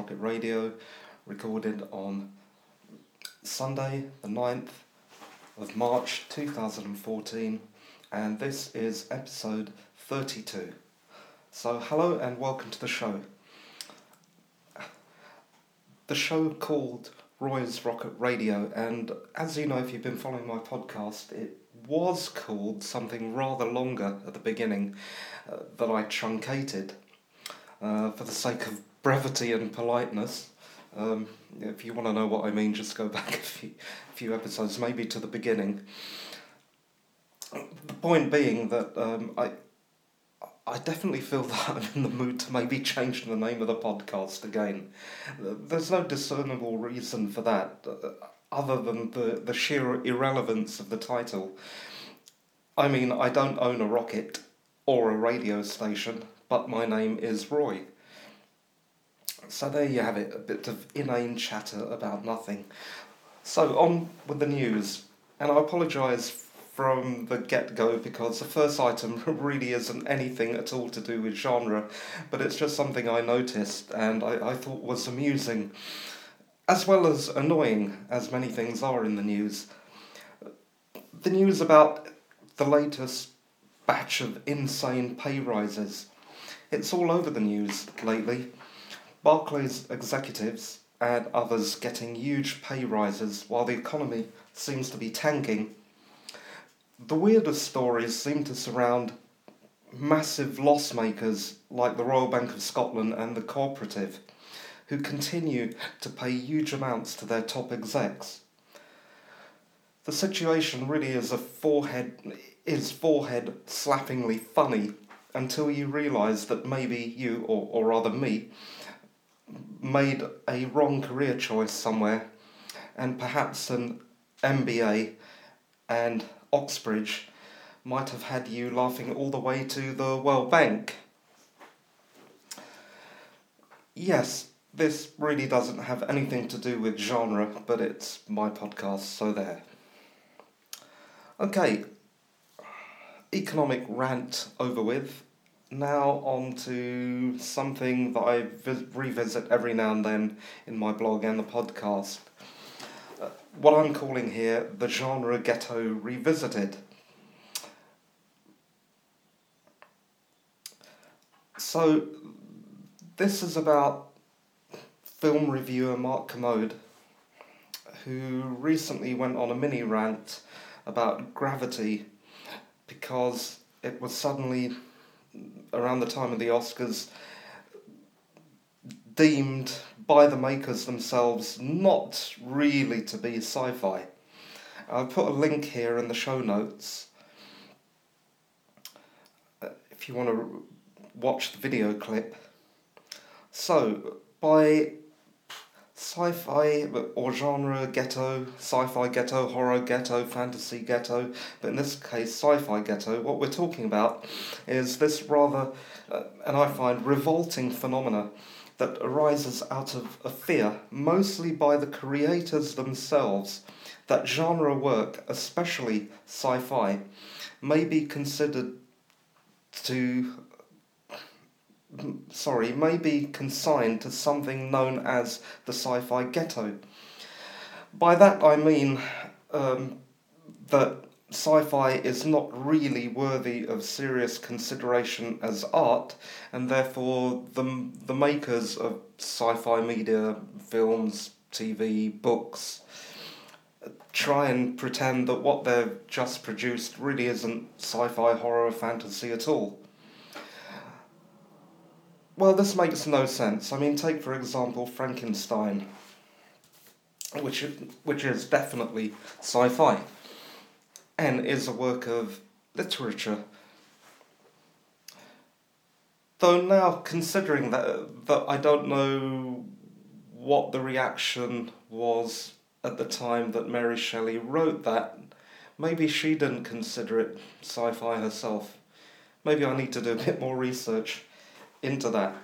Rocket Radio, recorded on Sunday, the 9th of March 2014, and this is episode 32. So, hello and welcome to the show. The show called Roy's Rocket Radio, and as you know, if you've been following my podcast, it was called something rather longer at the beginning uh, that I truncated uh, for the sake of brevity and politeness. Um, if you want to know what I mean, just go back a few, a few episodes, maybe to the beginning. The point being that um, I, I definitely feel that I'm in the mood to maybe change the name of the podcast again. There's no discernible reason for that, uh, other than the, the sheer irrelevance of the title. I mean, I don't own a rocket or a radio station, but my name is Roy. So there you have it, a bit of inane chatter about nothing. So on with the news, and I apologise from the get go because the first item really isn't anything at all to do with genre, but it's just something I noticed and I, I thought was amusing, as well as annoying, as many things are in the news. The news about the latest batch of insane pay rises. It's all over the news lately. Barclays executives and others getting huge pay rises while the economy seems to be tanking. The weirdest stories seem to surround massive loss makers like the Royal Bank of Scotland and the Cooperative, who continue to pay huge amounts to their top execs. The situation really is a forehead is forehead slappingly funny until you realise that maybe you, or, or rather me, made a wrong career choice somewhere, and perhaps an MBA and Oxbridge might have had you laughing all the way to the World Bank. Yes, this really doesn't have anything to do with genre, but it's my podcast, so there. Okay, economic rant over with. Now on to something that I vi- revisit every now and then in my blog and the podcast. Uh, what I'm calling here the genre ghetto revisited. So, this is about film reviewer Mark Kermode, who recently went on a mini rant about gravity because it was suddenly around the time of the Oscars deemed by the makers themselves not really to be sci fi. I'll put a link here in the show notes uh, if you want to watch the video clip. So, by sci-fi or genre ghetto, sci-fi ghetto, horror ghetto, fantasy ghetto, but in this case sci-fi ghetto, what we're talking about is this rather, uh, and I find, revolting phenomena that arises out of a fear, mostly by the creators themselves, that genre work, especially sci-fi, may be considered to sorry, may be consigned to something known as the sci fi ghetto. By that I mean um, that sci fi is not really worthy of serious consideration as art, and therefore the, the makers of sci fi media, films, TV, books, try and pretend that what they've just produced really isn't sci fi, horror, or fantasy at all. Well, this makes no sense. I mean, take for example Frankenstein, which which is definitely sci-fi, and is a work of literature. Though now, considering that that I don't know what the reaction was at the time that Mary Shelley wrote that, maybe she didn't consider it sci-fi herself. Maybe I need to do a bit more research into that.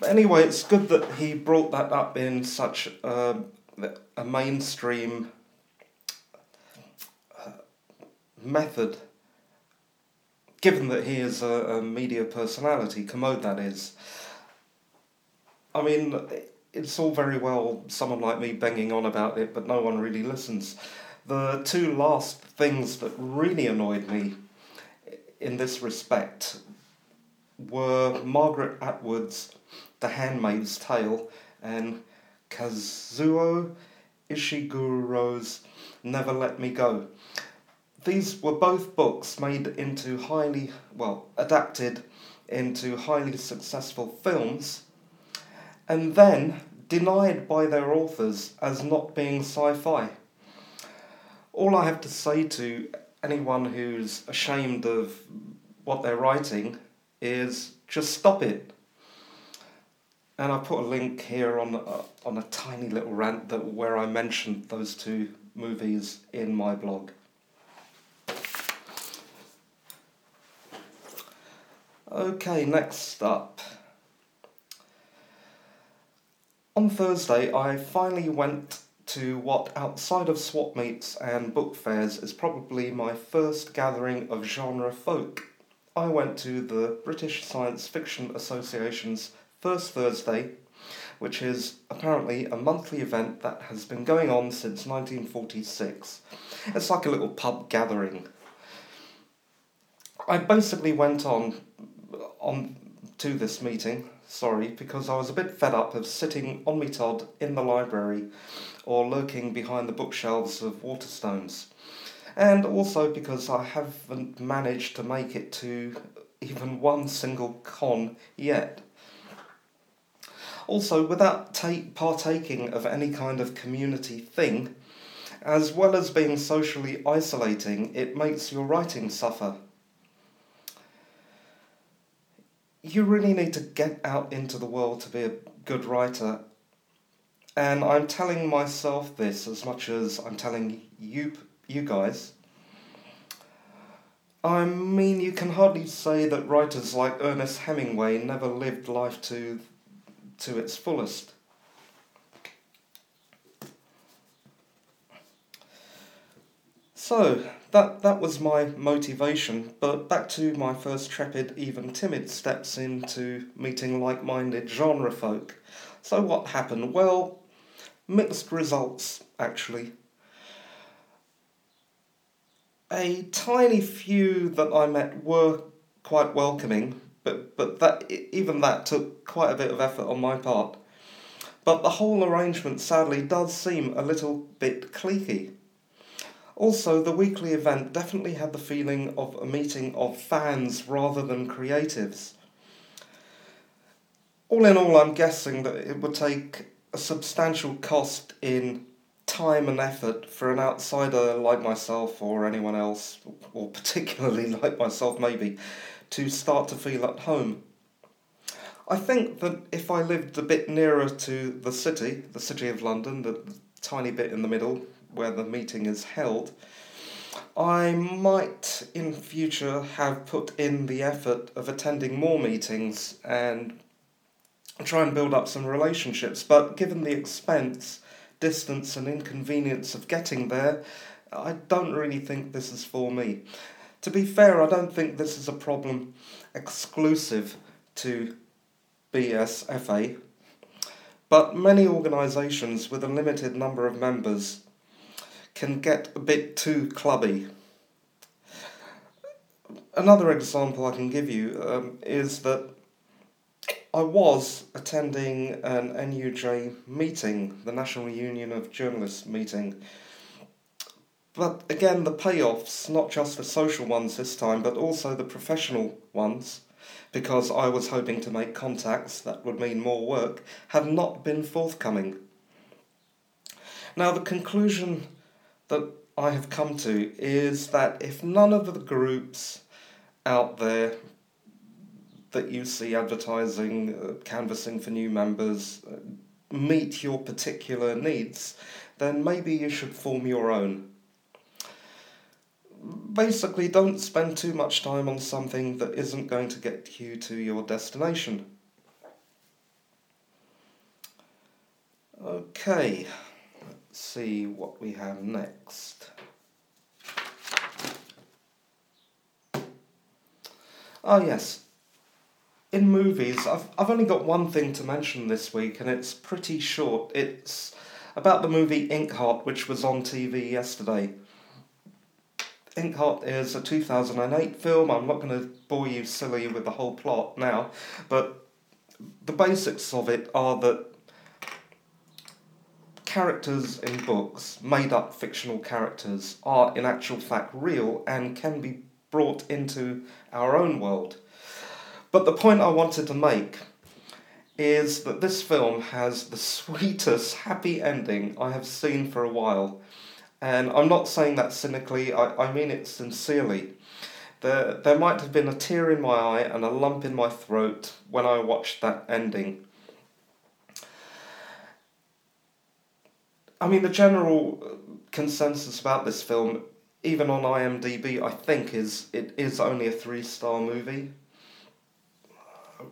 But anyway, it's good that he brought that up in such a, a mainstream uh, method, given that he is a, a media personality, Kermode that is, I mean, it's all very well someone like me banging on about it, but no one really listens. The two last things that really annoyed me in this respect were Margaret Atwood's The Handmaid's Tale and Kazuo Ishiguro's Never Let Me Go. These were both books made into highly, well, adapted into highly successful films and then denied by their authors as not being sci fi. All I have to say to anyone who's ashamed of what they're writing is just stop it. And I put a link here on uh, on a tiny little rant that where I mentioned those two movies in my blog. Okay, next up. On Thursday, I finally went to what, outside of swap meets and book fairs, is probably my first gathering of genre folk. I went to the British Science Fiction Association's first Thursday, which is apparently a monthly event that has been going on since 1946. It's like a little pub gathering. I basically went on on to this meeting sorry, because I was a bit fed up of sitting on me Todd in the library or lurking behind the bookshelves of Waterstones. And also because I haven't managed to make it to even one single con yet. Also, without take, partaking of any kind of community thing, as well as being socially isolating, it makes your writing suffer. You really need to get out into the world to be a good writer. And I'm telling myself this as much as I'm telling you, you guys. I mean, you can hardly say that writers like Ernest Hemingway never lived life to, to its fullest. So, that, that was my motivation, but back to my first trepid, even timid steps into meeting like minded genre folk. So, what happened? Well, mixed results, actually. A tiny few that I met were quite welcoming, but, but that even that took quite a bit of effort on my part. But the whole arrangement sadly does seem a little bit cliquey. Also, the weekly event definitely had the feeling of a meeting of fans rather than creatives. All in all, I'm guessing that it would take a substantial cost in time and effort for an outsider like myself or anyone else, or particularly like myself maybe, to start to feel at home. I think that if I lived a bit nearer to the city, the city of London, the tiny bit in the middle, where the meeting is held, I might in future have put in the effort of attending more meetings and try and build up some relationships. But given the expense, distance, and inconvenience of getting there, I don't really think this is for me. To be fair, I don't think this is a problem exclusive to BSFA, but many organisations with a limited number of members can get a bit too clubby. Another example I can give you um, is that I was attending an NUJ meeting, the National Union of Journalists meeting. But again, the payoffs, not just the social ones this time, but also the professional ones, because I was hoping to make contacts that would mean more work, have not been forthcoming. Now, the conclusion that I have come to is that if none of the groups out there that you see advertising, uh, canvassing for new members, uh, meet your particular needs, then maybe you should form your own. Basically, don't spend too much time on something that isn't going to get you to your destination. Okay see what we have next. Oh, yes. In movies, I've, I've only got one thing to mention this week, and it's pretty short. It's about the movie Inkheart, which was on TV yesterday. Inkheart is a 2008 film. I'm not going to bore you silly with the whole plot now, but the basics of it are that characters in books, made up fictional characters, are in actual fact real and can be brought into our own world. But the point I wanted to make is that this film has the sweetest happy ending I have seen for a while. And I'm not saying that cynically, I, I mean it sincerely. There, there might have been a tear in my eye and a lump in my throat when I watched that ending. I mean, the general uh, consensus about this film, even on IMDb, I think is it is only a three star movie. Uh,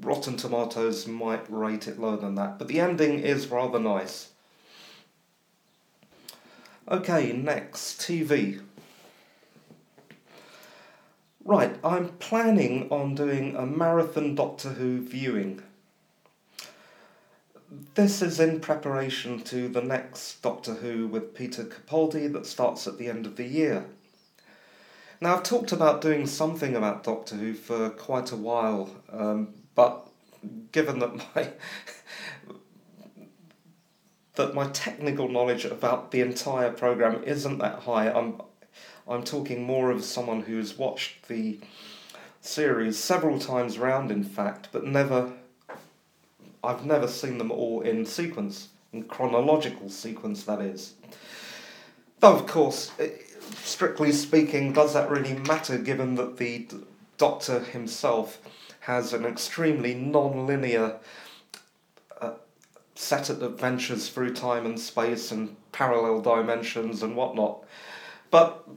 Rotten Tomatoes might rate it lower than that, but the ending is rather nice. Okay, next TV. Right, I'm planning on doing a marathon Doctor Who viewing this is in preparation to the next Doctor Who with Peter Capaldi that starts at the end of the year. Now, I've talked about doing something about Doctor Who for quite a while, um, but given that my that my technical knowledge about the entire program isn't that high, I'm I'm talking more of someone who's watched the series several times round, in fact, but never I've never seen them all in sequence, in chronological sequence, that is. Though, of course, strictly speaking, does that really matter given that the Doctor himself has an extremely non linear uh, set of adventures through time and space and parallel dimensions and whatnot? But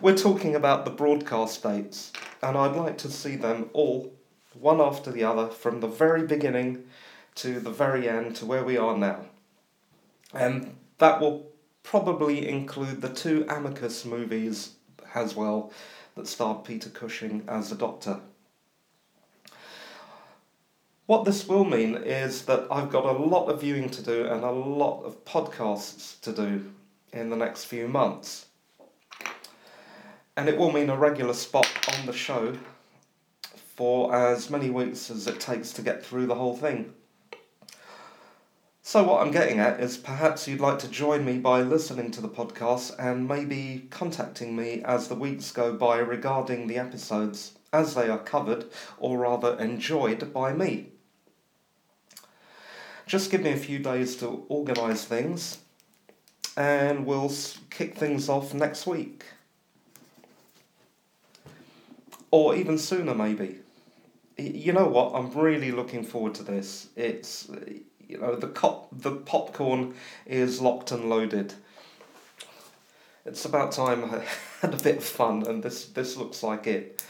we're talking about the broadcast dates, and I'd like to see them all one after the other, from the very beginning to the very end to where we are now. And that will probably include the two Amicus movies as well that starred Peter Cushing as the Doctor. What this will mean is that I've got a lot of viewing to do and a lot of podcasts to do in the next few months. And it will mean a regular spot on the show for as many weeks as it takes to get through the whole thing. So, what I'm getting at is perhaps you'd like to join me by listening to the podcast and maybe contacting me as the weeks go by regarding the episodes as they are covered or rather enjoyed by me. Just give me a few days to organise things and we'll kick things off next week. Or even sooner, maybe you know what? I'm really looking forward to this. It's you know the cop the popcorn is locked and loaded. It's about time I had a bit of fun, and this this looks like it.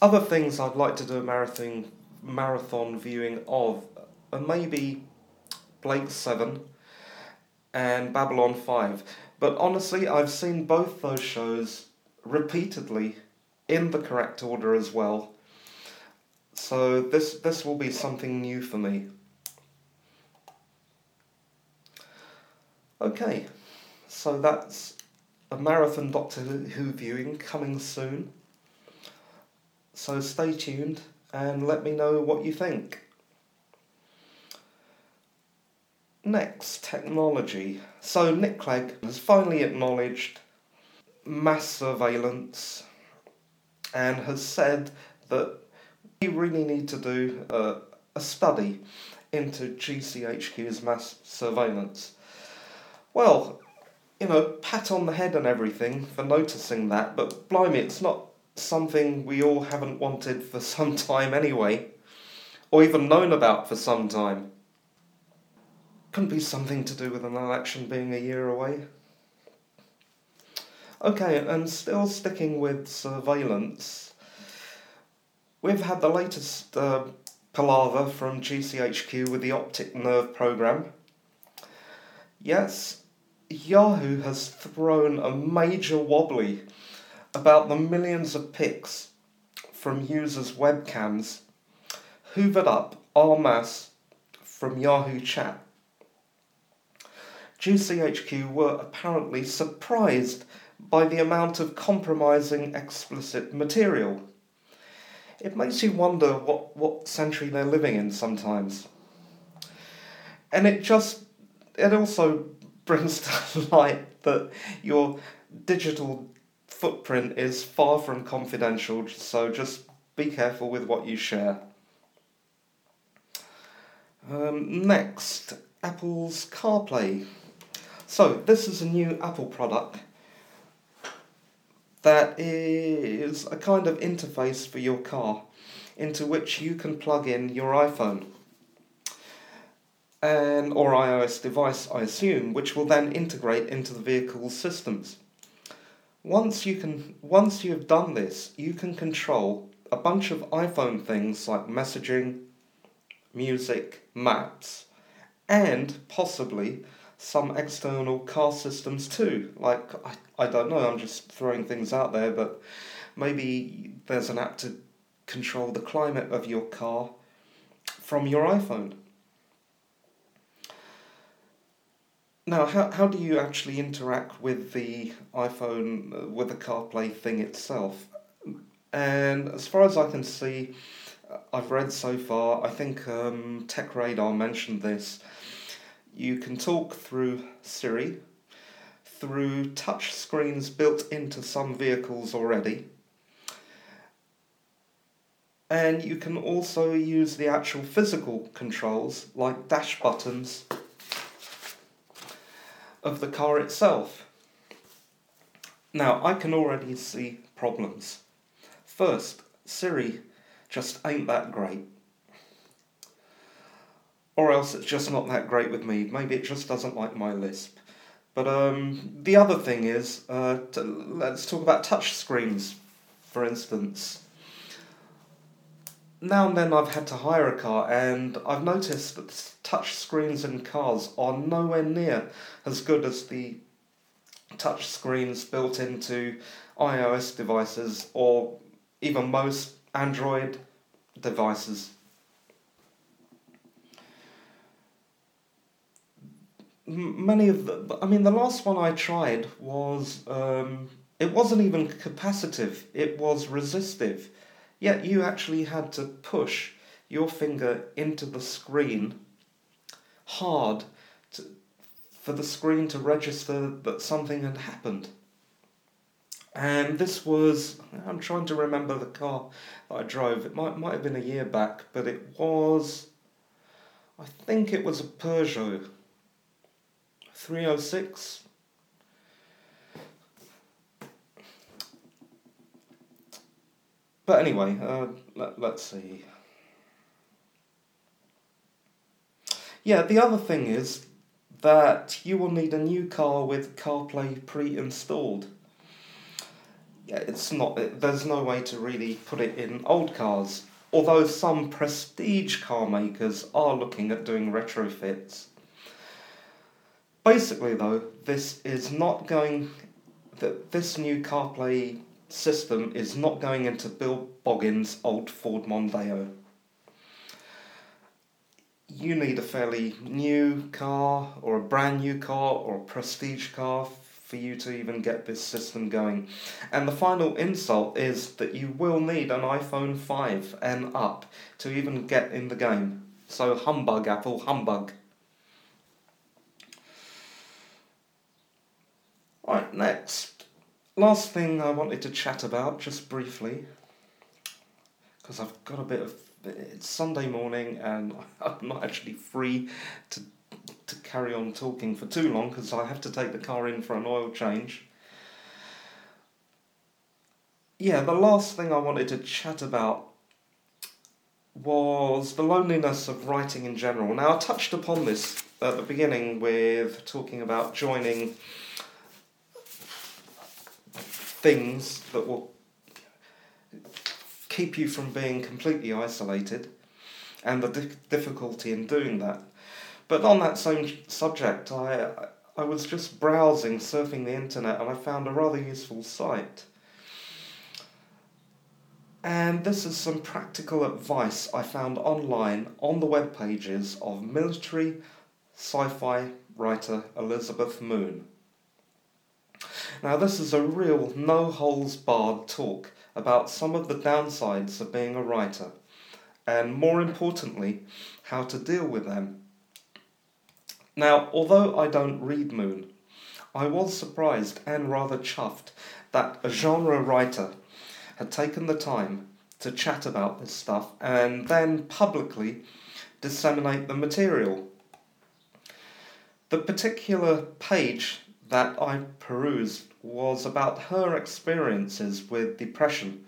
Other things I'd like to do a marathon marathon viewing of, are maybe Blake Seven and Babylon Five. But honestly, I've seen both those shows repeatedly in the correct order as well so this this will be something new for me. Okay, so that's a marathon Doctor Who viewing coming soon. So stay tuned and let me know what you think. Next, technology. So Nick Clegg has finally acknowledged mass surveillance and has said that we really need to do a, a study into GCHQ's mass surveillance. Well, you know, pat on the head and everything for noticing that, but blimey, it's not something we all haven't wanted for some time anyway, or even known about for some time. Couldn't be something to do with an election being a year away. Okay, and still sticking with surveillance, We've had the latest uh, palaver from GCHQ with the optic nerve program. Yes, Yahoo has thrown a major wobbly about the millions of pics from users' webcams hoovered up en masse from Yahoo Chat. GCHQ were apparently surprised by the amount of compromising explicit material. It makes you wonder what, what century they're living in sometimes. And it just, it also brings to light that your digital footprint is far from confidential, so just be careful with what you share. Um, next, Apple's CarPlay. So, this is a new Apple product that is a kind of interface for your car into which you can plug in your iPhone and or iOS device, I assume, which will then integrate into the vehicle's systems. Once you can once you have done this, you can control a bunch of iPhone things like messaging, music, maps, and possibly some external car systems too. Like, I, I don't know, I'm just throwing things out there, but maybe there's an app to control the climate of your car from your iPhone. Now, how, how do you actually interact with the iPhone, with the CarPlay thing itself? And as far as I can see, uh, I've read so far, I think um, Tech Radar mentioned this. You can talk through Siri, through touch screens built into some vehicles already, and you can also use the actual physical controls like dash buttons of the car itself. Now, I can already see problems. First, Siri just ain't that great. Or else it's just not that great with me. Maybe it just doesn't like my Lisp. But um, the other thing is, uh, let's talk about touch screens, for instance. Now and then I've had to hire a car, and I've noticed that touch screens in cars are nowhere near as good as the touch screens built into iOS devices or even most Android devices. Many of the, I mean, the last one I tried was, um, it wasn't even capacitive, it was resistive. Yet you actually had to push your finger into the screen hard to, for the screen to register that something had happened. And this was, I'm trying to remember the car that I drove. It might, might have been a year back, but it was, I think it was a Peugeot 306. But anyway, uh, let, let's see. Yeah, the other thing is that you will need a new car with CarPlay pre-installed. Yeah, it's not. There's no way to really put it in old cars. Although some prestige car makers are looking at doing retrofits. Basically, though, this is not going. That this new CarPlay system is not going into Bill Boggins' old Ford Mondeo you need a fairly new car or a brand new car or a prestige car for you to even get this system going. And the final insult is that you will need an iPhone 5 and up to even get in the game. So humbug, Apple, humbug. Right, next. Last thing I wanted to chat about, just briefly, because I've got a bit of it's Sunday morning and I'm not actually free to to carry on talking for too long because I have to take the car in for an oil change. Yeah, the last thing I wanted to chat about was the loneliness of writing in general. Now, I touched upon this at the beginning with talking about joining things that will keep you from being completely isolated and the di- difficulty in doing that. But on that same subject, I, I was just browsing, surfing the internet, and I found a rather useful site. And this is some practical advice I found online on the web pages of military sci fi writer Elizabeth Moon. Now, this is a real no holes barred talk about some of the downsides of being a writer, and more importantly, how to deal with them. Now, although I don't read Moon, I was surprised and rather chuffed that a genre writer had taken the time to chat about this stuff and then publicly disseminate the material. The particular page that I perused was about her experiences with depression,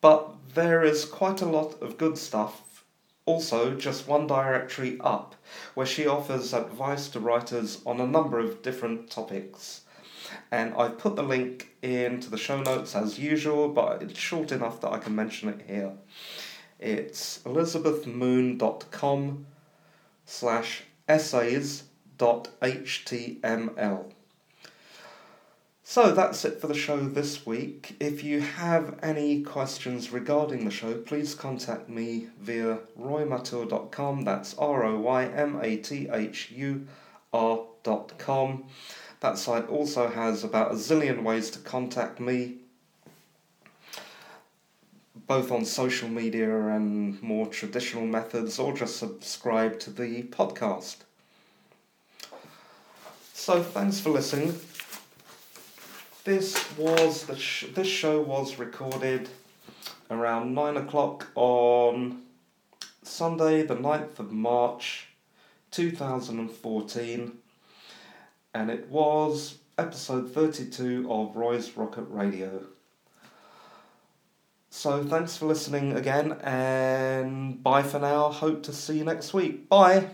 but there is quite a lot of good stuff. Also, just one directory up, where she offers advice to writers on a number of different topics and I've put the link into the show notes as usual, but it's short enough that I can mention it here. It's elizabethmoon.com slash essays.html. So that's it for the show this week. If you have any questions regarding the show, please contact me via roymathur.com. That's R O Y M A T H U R.com. That site also has about a zillion ways to contact me, both on social media and more traditional methods, or just subscribe to the podcast. So, thanks for listening. This was the sh- this show was recorded around nine o'clock on Sunday, the 9th of March, two thousand and fourteen and it was episode 32 of Roy's Rocket Radio. So thanks for listening again, and bye for now. Hope to see you next week. Bye.